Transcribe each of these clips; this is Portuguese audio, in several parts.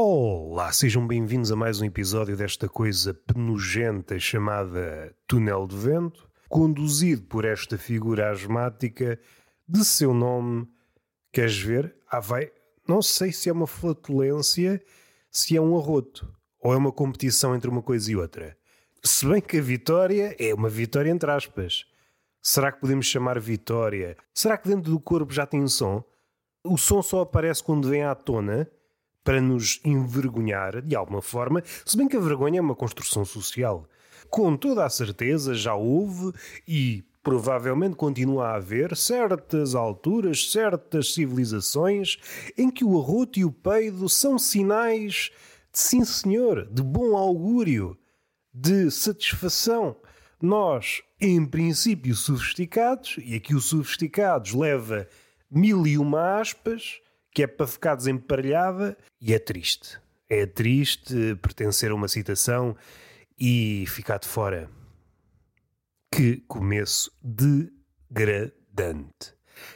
Olá, sejam bem-vindos a mais um episódio desta coisa penugenta chamada Túnel de Vento, conduzido por esta figura asmática de seu nome. Queres ver? Ah, vai. Não sei se é uma flatulência, se é um arroto, ou é uma competição entre uma coisa e outra. Se bem que a vitória é uma vitória entre aspas. Será que podemos chamar vitória? Será que dentro do corpo já tem um som? O som só aparece quando vem à tona para nos envergonhar de alguma forma, se bem que a vergonha é uma construção social. Com toda a certeza já houve e provavelmente continua a haver certas alturas, certas civilizações em que o arroto e o peido são sinais de sim senhor, de bom augúrio, de satisfação. Nós, em princípio, sofisticados, e aqui o sofisticados leva mil e uma aspas, que é para ficar desemparelhada, e é triste. É triste pertencer a uma citação e ficar de fora. Que começo degradante.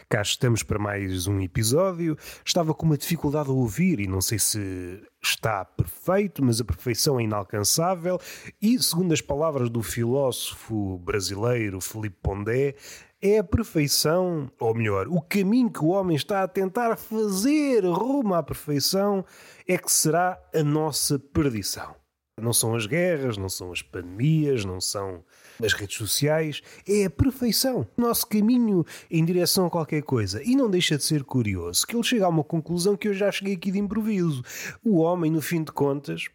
Cá estamos para mais um episódio. Estava com uma dificuldade a ouvir e não sei se está perfeito, mas a perfeição é inalcançável. E, segundo as palavras do filósofo brasileiro Felipe Pondé, é a perfeição, ou melhor, o caminho que o homem está a tentar fazer rumo à perfeição é que será a nossa perdição. Não são as guerras, não são as pandemias, não são as redes sociais, é a perfeição. Nosso caminho em direção a qualquer coisa. E não deixa de ser curioso que ele chega a uma conclusão que eu já cheguei aqui de improviso. O homem, no fim de contas,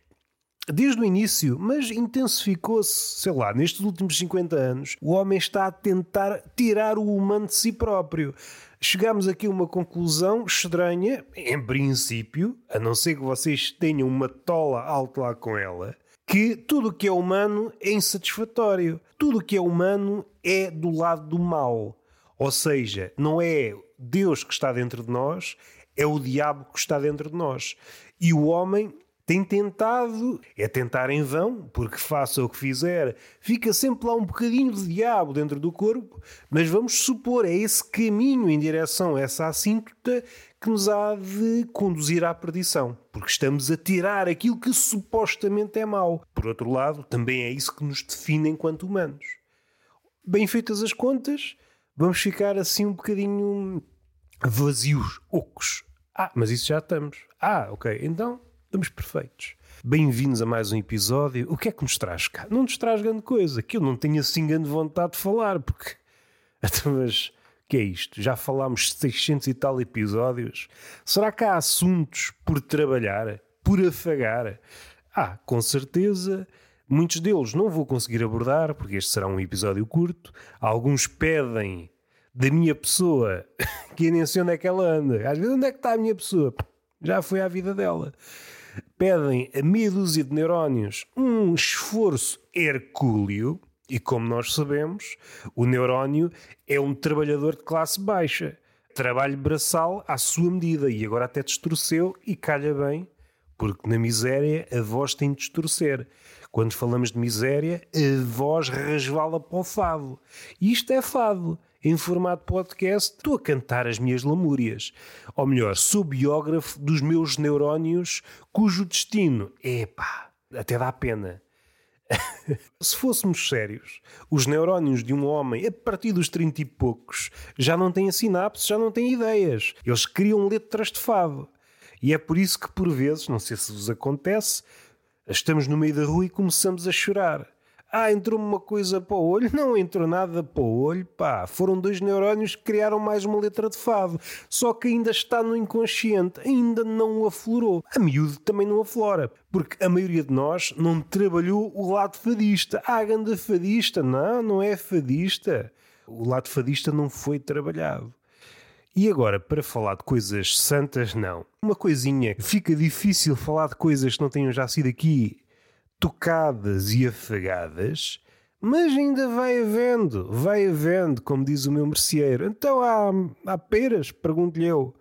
desde o início, mas intensificou-se, sei lá, nestes últimos 50 anos, o homem está a tentar tirar o humano de si próprio. Chegamos aqui a uma conclusão estranha, em princípio, a não ser que vocês tenham uma tola alta lá com ela, que tudo o que é humano é insatisfatório. Tudo o que é humano é do lado do mal. Ou seja, não é Deus que está dentro de nós, é o diabo que está dentro de nós. E o homem tem tentado, é tentar em vão, porque faça o que fizer, fica sempre lá um bocadinho de diabo dentro do corpo, mas vamos supor, é esse caminho em direção a essa assíntota que nos há de conduzir à perdição, porque estamos a tirar aquilo que supostamente é mau. Por outro lado, também é isso que nos define enquanto humanos. Bem feitas as contas, vamos ficar assim um bocadinho vazios, ocos. Ah, mas isso já estamos. Ah, ok, então Estamos perfeitos. Bem-vindos a mais um episódio. O que é que nos traz cá? Não nos traz grande coisa, que eu não tenho assim grande vontade de falar, porque. Mas. O que é isto? Já falámos 600 e tal episódios. Será que há assuntos por trabalhar, por afagar? Ah, com certeza. Muitos deles não vou conseguir abordar, porque este será um episódio curto. Alguns pedem da minha pessoa, que nem sei onde é que ela anda. Às vezes, onde é que está a minha pessoa? Já foi à vida dela pedem a meia dúzia de neurónios um esforço hercúleo, e como nós sabemos, o neurónio é um trabalhador de classe baixa. Trabalho braçal à sua medida e agora até distorceu e calha bem, porque na miséria a voz tem de distorcer. Quando falamos de miséria, a voz resvala para o fado. E isto é fado em formato podcast, estou a cantar as minhas lamúrias. Ou melhor, sou biógrafo dos meus neurónios, cujo destino, epá, até dá pena. Se fôssemos sérios, os neurónios de um homem a partir dos 30 e poucos já não têm sinapses, já não têm ideias. Eles criam letras de fado. E é por isso que, por vezes, não sei se vos acontece, estamos no meio da rua e começamos a chorar. Ah, entrou-me uma coisa para o olho. Não entrou nada para o olho, pá. Foram dois neurónios que criaram mais uma letra de fado. Só que ainda está no inconsciente, ainda não aflorou. A miúdo também não aflora, porque a maioria de nós não trabalhou o lado fadista. Ah, ganda fadista. Não, não é fadista. O lado fadista não foi trabalhado. E agora, para falar de coisas santas, não. Uma coisinha, fica difícil falar de coisas que não tenham já sido aqui tocadas e afagadas, mas ainda vai havendo, vai havendo, como diz o meu merceeiro. Então há, há peras? Pergunto-lhe eu.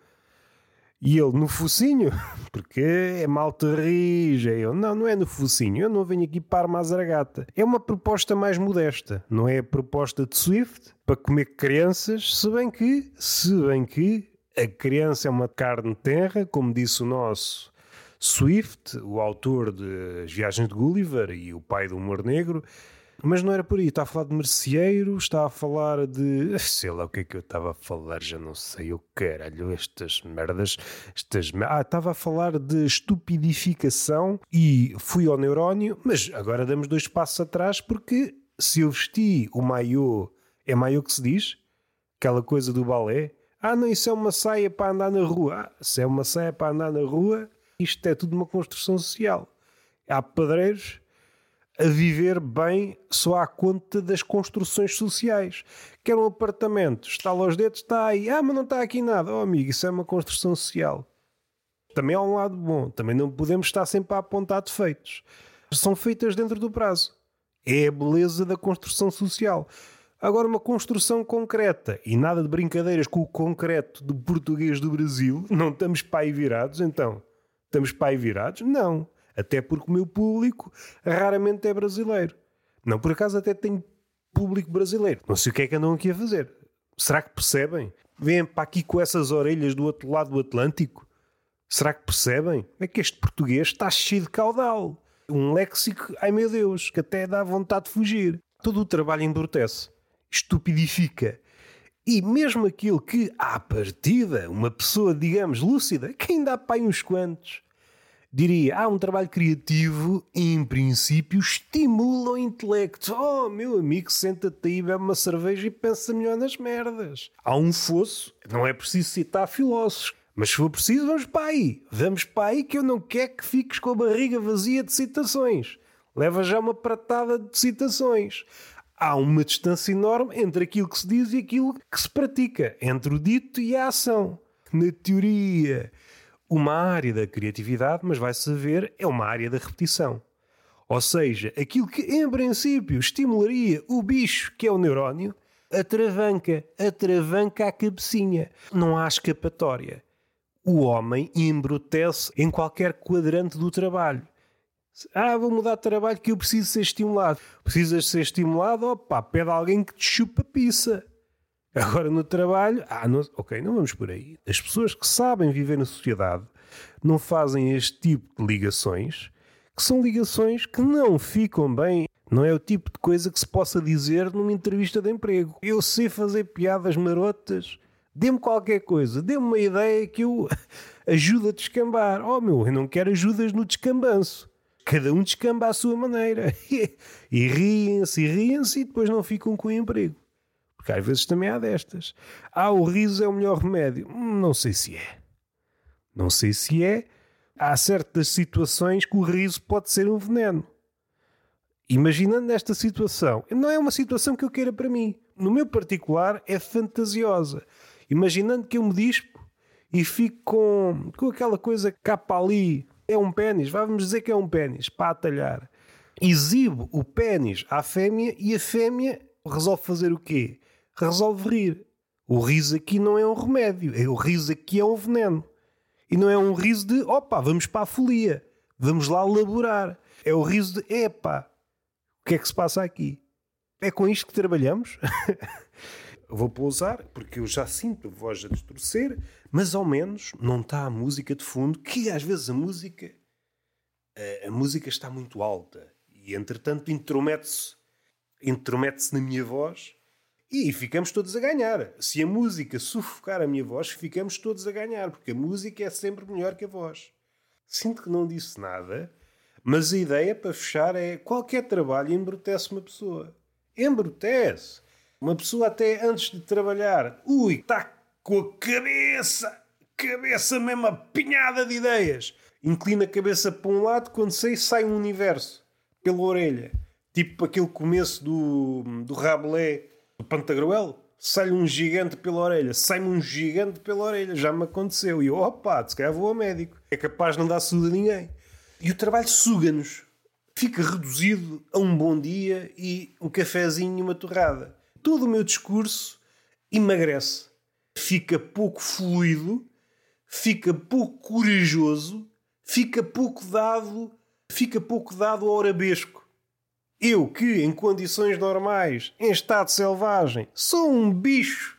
E ele, no focinho? Porque é malta rija. Eu, não, não é no focinho. Eu não venho aqui para armar zaragata. É uma proposta mais modesta. Não é a proposta de Swift para comer crianças, se bem que, se bem que, a criança é uma carne terra, como disse o nosso Swift, o autor de As Viagens de Gulliver e o pai do humor negro, mas não era por aí. Está a falar de merceeiro, está a falar de. Sei lá o que é que eu estava a falar, já não sei o caralho, estas merdas. Estas... Ah, estava a falar de estupidificação e fui ao neurónio, mas agora damos dois passos atrás porque se eu vesti o maiô, é maiô que se diz? Aquela coisa do balé. Ah, não, isso é uma saia para andar na rua. Ah, se é uma saia para andar na rua, isto é tudo uma construção social. Há pedreiros a viver bem só à conta das construções sociais. Quer um apartamento, está lá os dedos, está aí. Ah, mas não está aqui nada. Oh, amigo, isso é uma construção social. Também há um lado bom. Também não podemos estar sempre a apontar defeitos. São feitas dentro do prazo. É a beleza da construção social. Agora, uma construção concreta e nada de brincadeiras com o concreto do português do Brasil. Não estamos pai virados, então? Estamos pai virados? Não. Até porque o meu público raramente é brasileiro. Não, por acaso até tenho público brasileiro. Não sei o que é que andam aqui a fazer. Será que percebem? Vêm para aqui com essas orelhas do outro lado do Atlântico? Será que percebem? É que este português está cheio de caudal. Um léxico, ai meu Deus, que até dá vontade de fugir. Todo o trabalho embrutece, estupidifica. E mesmo aquilo que, à partida, uma pessoa, digamos, lúcida, que ainda há pai uns quantos, diria, ah, um trabalho criativo, em princípio, estimula o intelecto. Oh, meu amigo, senta-te aí, bebe uma cerveja e pensa melhor nas merdas. Há um fosso, não é preciso citar filósofos, mas se for preciso, vamos para aí. Vamos para aí que eu não quero que fiques com a barriga vazia de citações. Leva já uma pratada de citações. Há uma distância enorme entre aquilo que se diz e aquilo que se pratica, entre o dito e a ação. Na teoria, uma área da criatividade, mas vai-se ver, é uma área da repetição. Ou seja, aquilo que em princípio estimularia o bicho, que é o neurónio, atravanca, atravanca a cabecinha. Não há escapatória. O homem embrutece em qualquer quadrante do trabalho. Ah, vou mudar de trabalho que eu preciso ser estimulado. Precisas ser estimulado? Opa, pede alguém que te chupa pizza. Agora no trabalho, ah, não, ok, não vamos por aí. As pessoas que sabem viver na sociedade não fazem este tipo de ligações, que são ligações que não ficam bem. Não é o tipo de coisa que se possa dizer numa entrevista de emprego. Eu sei fazer piadas marotas, dê-me qualquer coisa, dê-me uma ideia que eu ajudo a descambar. Oh meu, eu não quero ajudas no descambanço. Cada um descamba à sua maneira. e riem-se e riem-se e depois não ficam com emprego. Porque às vezes também há destas. Ah, o riso é o melhor remédio. Hum, não sei se é. Não sei se é. Há certas situações que o riso pode ser um veneno. Imaginando esta situação, não é uma situação que eu queira para mim. No meu particular, é fantasiosa. Imaginando que eu me dispo e fico com, com aquela coisa capa ali. É um pênis, vamos dizer que é um pênis, para atalhar. Exibo o pênis à fêmea e a fêmea resolve fazer o quê? resolve rir. O riso aqui não é um remédio, é o riso aqui é um veneno. E não é um riso de opa, vamos para a folia, vamos lá laborar. É o riso de epá, o que é que se passa aqui? É com isto que trabalhamos? Vou pousar, porque eu já sinto a voz a distorcer, mas ao menos não está a música de fundo, que às vezes a música a, a música está muito alta e entretanto intromete-se intromete-se na minha voz e ficamos todos a ganhar. Se a música sufocar a minha voz, ficamos todos a ganhar, porque a música é sempre melhor que a voz. Sinto que não disse nada, mas a ideia para fechar é qualquer trabalho embrutece uma pessoa. Embrutece. Uma pessoa até antes de trabalhar, ui, está com a cabeça, cabeça mesmo apinhada de ideias. Inclina a cabeça para um lado, quando sei, sai um universo pela orelha. Tipo aquele começo do, do Rabelais do Pantagruel, sai-lhe um gigante pela orelha, sai-me um gigante pela orelha, já me aconteceu. E eu, opa, se calhar vou ao médico. É capaz de não dar saúde a ninguém. E o trabalho suga-nos. Fica reduzido a um bom dia e um cafezinho e uma torrada. Todo o meu discurso emagrece. Fica pouco fluido, fica pouco corajoso, fica pouco dado, fica pouco dado ao arabesco. Eu que, em condições normais, em estado selvagem, sou um bicho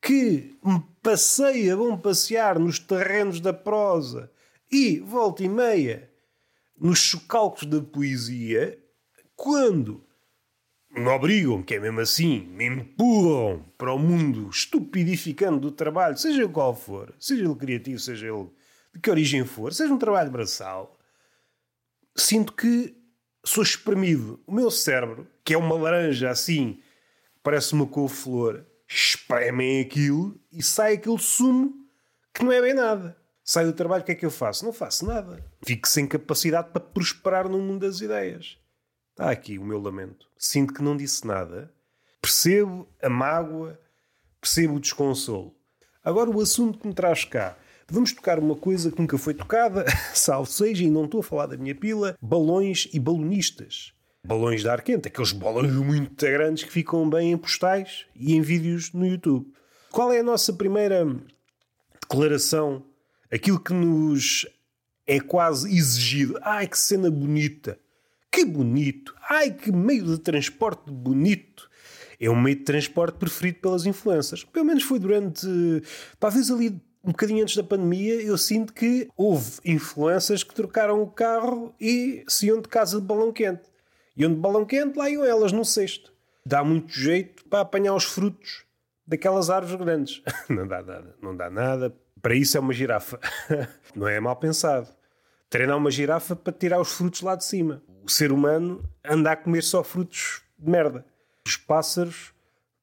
que me passeia, bom passear nos terrenos da prosa E, volta e meia, nos chocalcos da poesia, quando me obrigam, que é mesmo assim, me empurram para o mundo estupidificando do trabalho, seja qual for, seja ele criativo, seja ele de que origem for, seja um trabalho braçal, sinto que sou espremido. O meu cérebro, que é uma laranja assim, parece uma couve-flor, espremem aquilo e sai aquele sumo que não é bem nada. Sai do trabalho, o que é que eu faço? Não faço nada. Fico sem capacidade para prosperar no mundo das ideias. Está aqui o meu lamento. Sinto que não disse nada. Percebo a mágoa, percebo o desconsolo. Agora o assunto que me traz cá. Vamos tocar uma coisa que nunca foi tocada, salvo seja, e não estou a falar da minha pila, balões e balonistas. Balões de ar quente, aqueles balões muito grandes que ficam bem em postais e em vídeos no YouTube. Qual é a nossa primeira declaração? Aquilo que nos é quase exigido. Ai, que cena bonita! Que bonito! Ai, que meio de transporte bonito! É o meio de transporte preferido pelas influências. Pelo menos foi durante. Talvez ali um bocadinho antes da pandemia, eu sinto que houve influências que trocaram o carro e se iam de casa de balão quente. Iam de balão quente, lá iam elas no cesto. Dá muito jeito para apanhar os frutos daquelas árvores grandes. Não dá nada, não dá nada. Para isso é uma girafa. Não é mal pensado. Treinar uma girafa para tirar os frutos lá de cima. O ser humano anda a comer só frutos de merda. Os pássaros,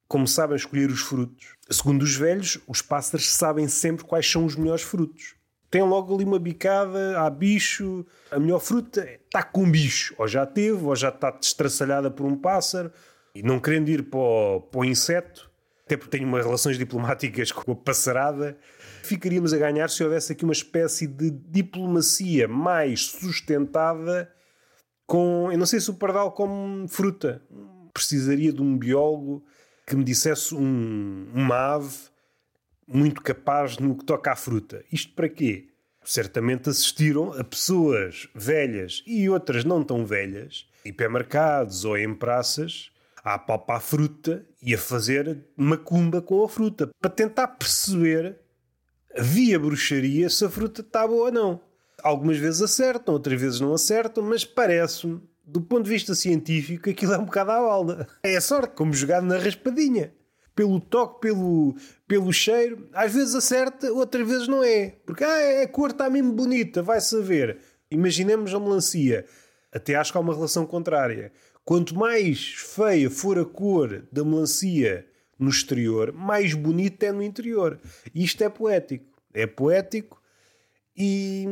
como sabem escolher os frutos, segundo os velhos, os pássaros sabem sempre quais são os melhores frutos. Tem logo ali uma bicada, há bicho, a melhor fruta está com bicho, ou já teve, ou já está destraçalhada por um pássaro, e não querendo ir para o, para o inseto, até porque tenho umas relações diplomáticas com a passarada, ficaríamos a ganhar se houvesse aqui uma espécie de diplomacia mais sustentada com, eu não sei se o pardal como fruta. Precisaria de um biólogo que me dissesse um, uma ave muito capaz no que toca à fruta. Isto para quê? Certamente assistiram a pessoas velhas e outras não tão velhas, hipermercados ou em praças, a apalpar a fruta e a fazer macumba com a fruta, para tentar perceber, via bruxaria, se a fruta está boa ou não. Algumas vezes acertam, outras vezes não acertam, mas parece-me, do ponto de vista científico, aquilo é um bocado à balda. É sorte, como jogado na raspadinha pelo toque, pelo, pelo cheiro. Às vezes acerta, outras vezes não é. Porque ah, a cor está mesmo bonita, vai saber. Imaginemos a melancia. Até acho que há uma relação contrária. Quanto mais feia for a cor da melancia no exterior, mais bonita é no interior. Isto é poético. É poético e.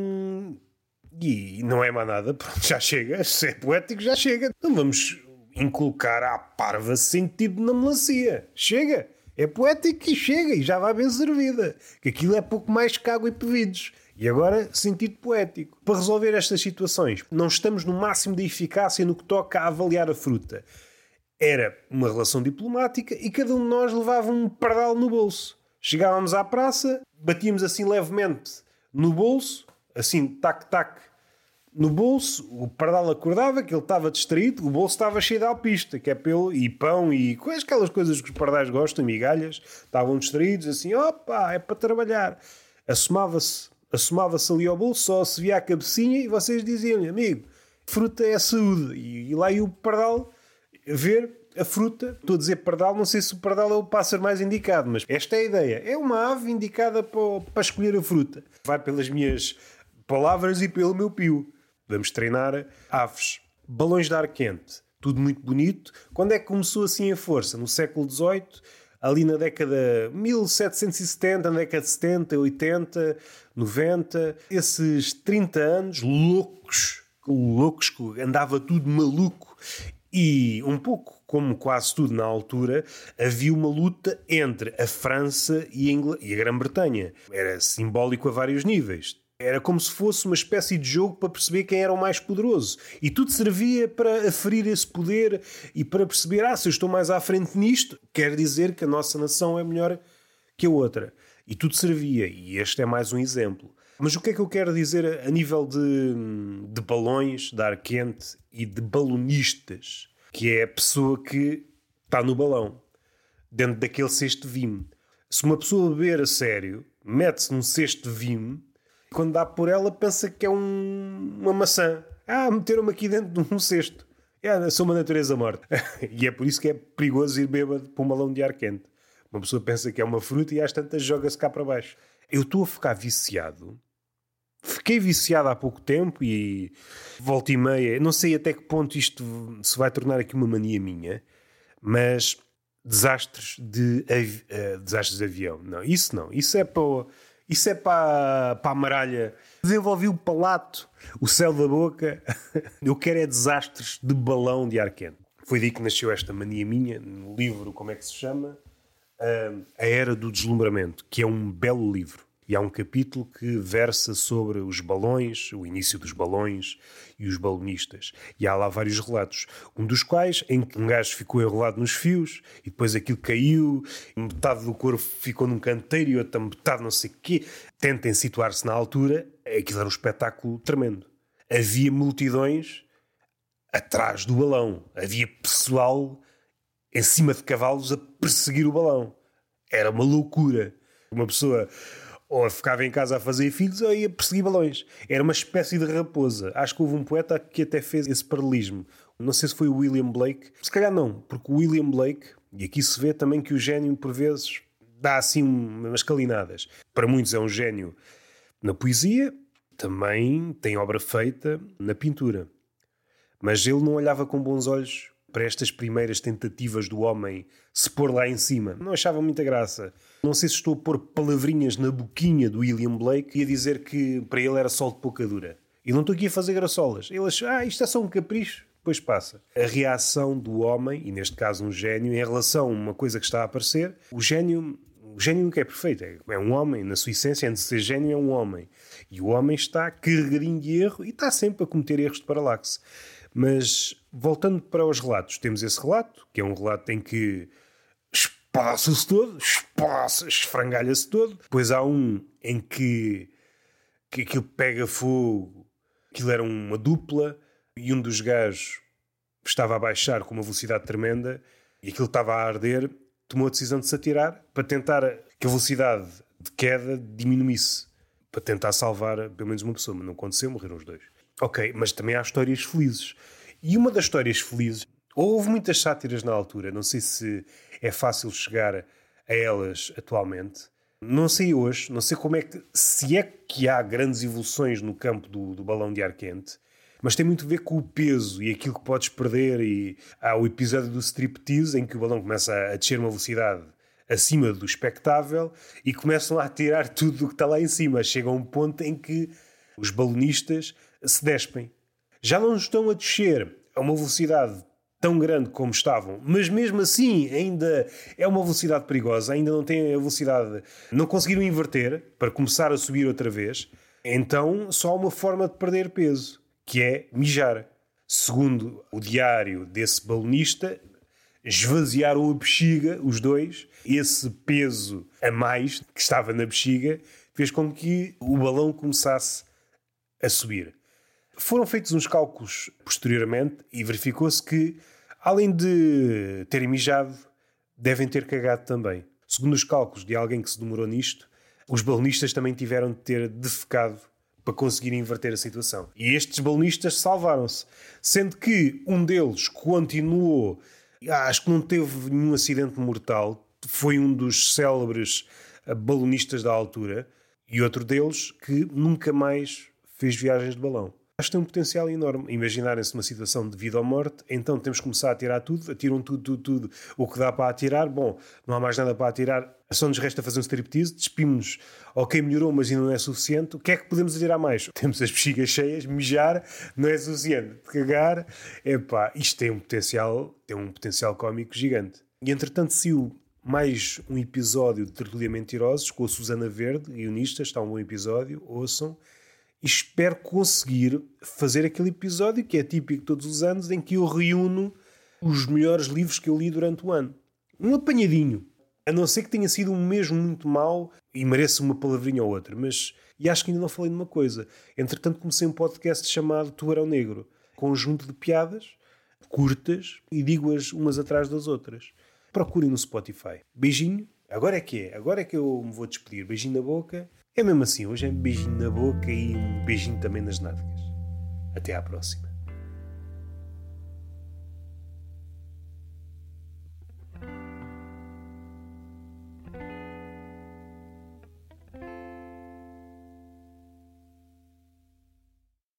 E não é mais nada, pronto, já chega. Se é poético, já chega. Então vamos inculcar à parva sentido na melancia. Chega! É poético e chega, e já vai bem servida. Que aquilo é pouco mais que água e pevidos. E agora, sentido poético. Para resolver estas situações, não estamos no máximo da eficácia no que toca a avaliar a fruta. Era uma relação diplomática e cada um de nós levava um pardal no bolso. Chegávamos à praça, batíamos assim levemente no bolso, assim, tac-tac, no bolso, o pardal acordava que ele estava distraído, o bolso estava cheio de alpista, que é pelo e pão e quais aquelas coisas que os pardais gostam, migalhas, estavam distraídos, assim, opa, é para trabalhar. Assomava-se assomava-se ali ao bolso, só se via a cabecinha e vocês diziam-lhe, amigo, fruta é saúde. E, e lá ia o pardal ver a fruta. Estou a dizer pardal, não sei se o pardal é o pássaro mais indicado, mas esta é a ideia. É uma ave indicada para, para escolher a fruta. Vai pelas minhas palavras e pelo meu pio. Vamos treinar aves. Balões de ar quente. Tudo muito bonito. Quando é que começou assim a força? No século XVIII, ali na década 1770, na década de 70, 80, 90. Esses 30 anos loucos, loucos, andava tudo maluco. E um pouco como quase tudo na altura, havia uma luta entre a França e a Grã-Bretanha. Era simbólico a vários níveis era como se fosse uma espécie de jogo para perceber quem era o mais poderoso. E tudo servia para aferir esse poder e para perceber: ah, se eu estou mais à frente nisto, quer dizer que a nossa nação é melhor que a outra. E tudo servia. E este é mais um exemplo. Mas o que é que eu quero dizer a nível de, de balões, de ar quente e de balonistas? Que é a pessoa que está no balão, dentro daquele cesto de vime. Se uma pessoa beber a sério, mete-se num cesto de vime Quando dá por ela, pensa que é um, uma maçã. Ah, meteram-me aqui dentro de um cesto. É, sou uma natureza morta. e é por isso que é perigoso ir bêbado para um balão de ar quente. Uma pessoa pensa que é uma fruta e às tantas joga-se cá para baixo. Eu estou a ficar viciado. Fiquei viciado há pouco tempo e volta e meia. Não sei até que ponto isto se vai tornar aqui uma mania minha, mas desastres de, uh, desastres de avião. Não, isso não. Isso é para, isso é para, para a maralha. Desenvolvi o palato, o céu da boca. Eu quero é desastres de balão de ar quente. Foi daí que nasceu esta mania minha, no livro, como é que se chama? Uh, a Era do Deslumbramento, que é um belo livro. E há um capítulo que versa sobre os balões, o início dos balões e os balonistas. E há lá vários relatos. Um dos quais em que um gajo ficou enrolado nos fios e depois aquilo caiu, metade do corpo ficou num canteiro e outra metade não sei o quê. Tentem situar-se na altura, aquilo era um espetáculo tremendo. Havia multidões atrás do balão. Havia pessoal em cima de cavalos a perseguir o balão. Era uma loucura. Uma pessoa ou ficava em casa a fazer filhos ou ia perseguir balões. Era uma espécie de raposa. Acho que houve um poeta que até fez esse paralelismo. Não sei se foi o William Blake. Se calhar não, porque o William Blake, e aqui se vê também que o gênio, por vezes, dá assim umas calinadas. Para muitos é um gênio na poesia, também tem obra feita na pintura. Mas ele não olhava com bons olhos para estas primeiras tentativas do homem se pôr lá em cima. Não achava muita graça. Não sei se estou a pôr palavrinhas na boquinha do William Blake e a dizer que para ele era sol de pouca dura. E não estou aqui a fazer graçolas. Ele achou, ah, isto é só um capricho. Depois passa. A reação do homem, e neste caso um gênio, em relação a uma coisa que está a aparecer, o gênio o gênio nunca é perfeito. É um homem, na sua essência, antes de ser gênio, é um homem. E o homem está carregadinho de erro e está sempre a cometer erros de paralaxe. Mas voltando para os relatos, temos esse relato, que é um relato em que espaça-se todo, espaça, esfrangalha-se todo. Depois há um em que, que aquilo pega fogo, aquilo era uma dupla, e um dos gajos estava a baixar com uma velocidade tremenda e aquilo estava a arder, tomou a decisão de se atirar para tentar que a velocidade de queda diminuísse, para tentar salvar pelo menos uma pessoa, mas não aconteceu, morreram os dois. Ok, mas também há histórias felizes. E uma das histórias felizes, houve muitas sátiras na altura, não sei se é fácil chegar a elas atualmente. Não sei hoje, não sei como é que. Se é que há grandes evoluções no campo do, do balão de ar quente, mas tem muito a ver com o peso e aquilo que podes perder. E há o episódio do striptease em que o balão começa a descer uma velocidade acima do expectável e começam a tirar tudo o que está lá em cima. Chega a um ponto em que os balonistas se despem. Já não estão a descer a uma velocidade tão grande como estavam, mas mesmo assim ainda é uma velocidade perigosa, ainda não têm a velocidade, não conseguiram inverter para começar a subir outra vez, então só há uma forma de perder peso, que é mijar. Segundo o diário desse balonista, esvaziaram a bexiga, os dois, esse peso a mais que estava na bexiga fez com que o balão começasse a subir. Foram feitos uns cálculos posteriormente e verificou-se que, além de terem mijado, devem ter cagado também. Segundo os cálculos de alguém que se demorou nisto, os balonistas também tiveram de ter defecado para conseguir inverter a situação. E estes balonistas salvaram-se. Sendo que um deles continuou, acho que não teve nenhum acidente mortal, foi um dos célebres balonistas da altura, e outro deles que nunca mais fez viagens de balão. Acho que tem um potencial enorme. Imaginarem-se numa situação de vida ou morte, então temos que começar a tirar tudo, atiram tudo, tudo, tudo. O que dá para atirar, bom, não há mais nada para atirar, só nos resta fazer um striptease, despimos-nos, ok, melhorou, mas ainda não é suficiente. O que é que podemos atirar mais? Temos as bexigas cheias, mijar não é suficiente. Cagar, epá, isto tem um potencial, tem um potencial cómico gigante. E entretanto, o mais um episódio de Tertulia Mentirosos com a Susana Verde, guionista, está um bom episódio, ouçam e espero conseguir fazer aquele episódio que é típico todos os anos em que eu reúno os melhores livros que eu li durante o ano. Um apanhadinho. A não ser que tenha sido um mês muito mau e mereça uma palavrinha ou outra, mas. E acho que ainda não falei de uma coisa. Entretanto, comecei um podcast chamado Tubarão Negro conjunto de piadas curtas e digo-as umas atrás das outras. Procurem no Spotify. Beijinho. Agora é que é. Agora é que eu me vou despedir. Beijinho na boca É mesmo assim, hoje é um beijinho na boca e um beijinho também nas nádegas. Até à próxima.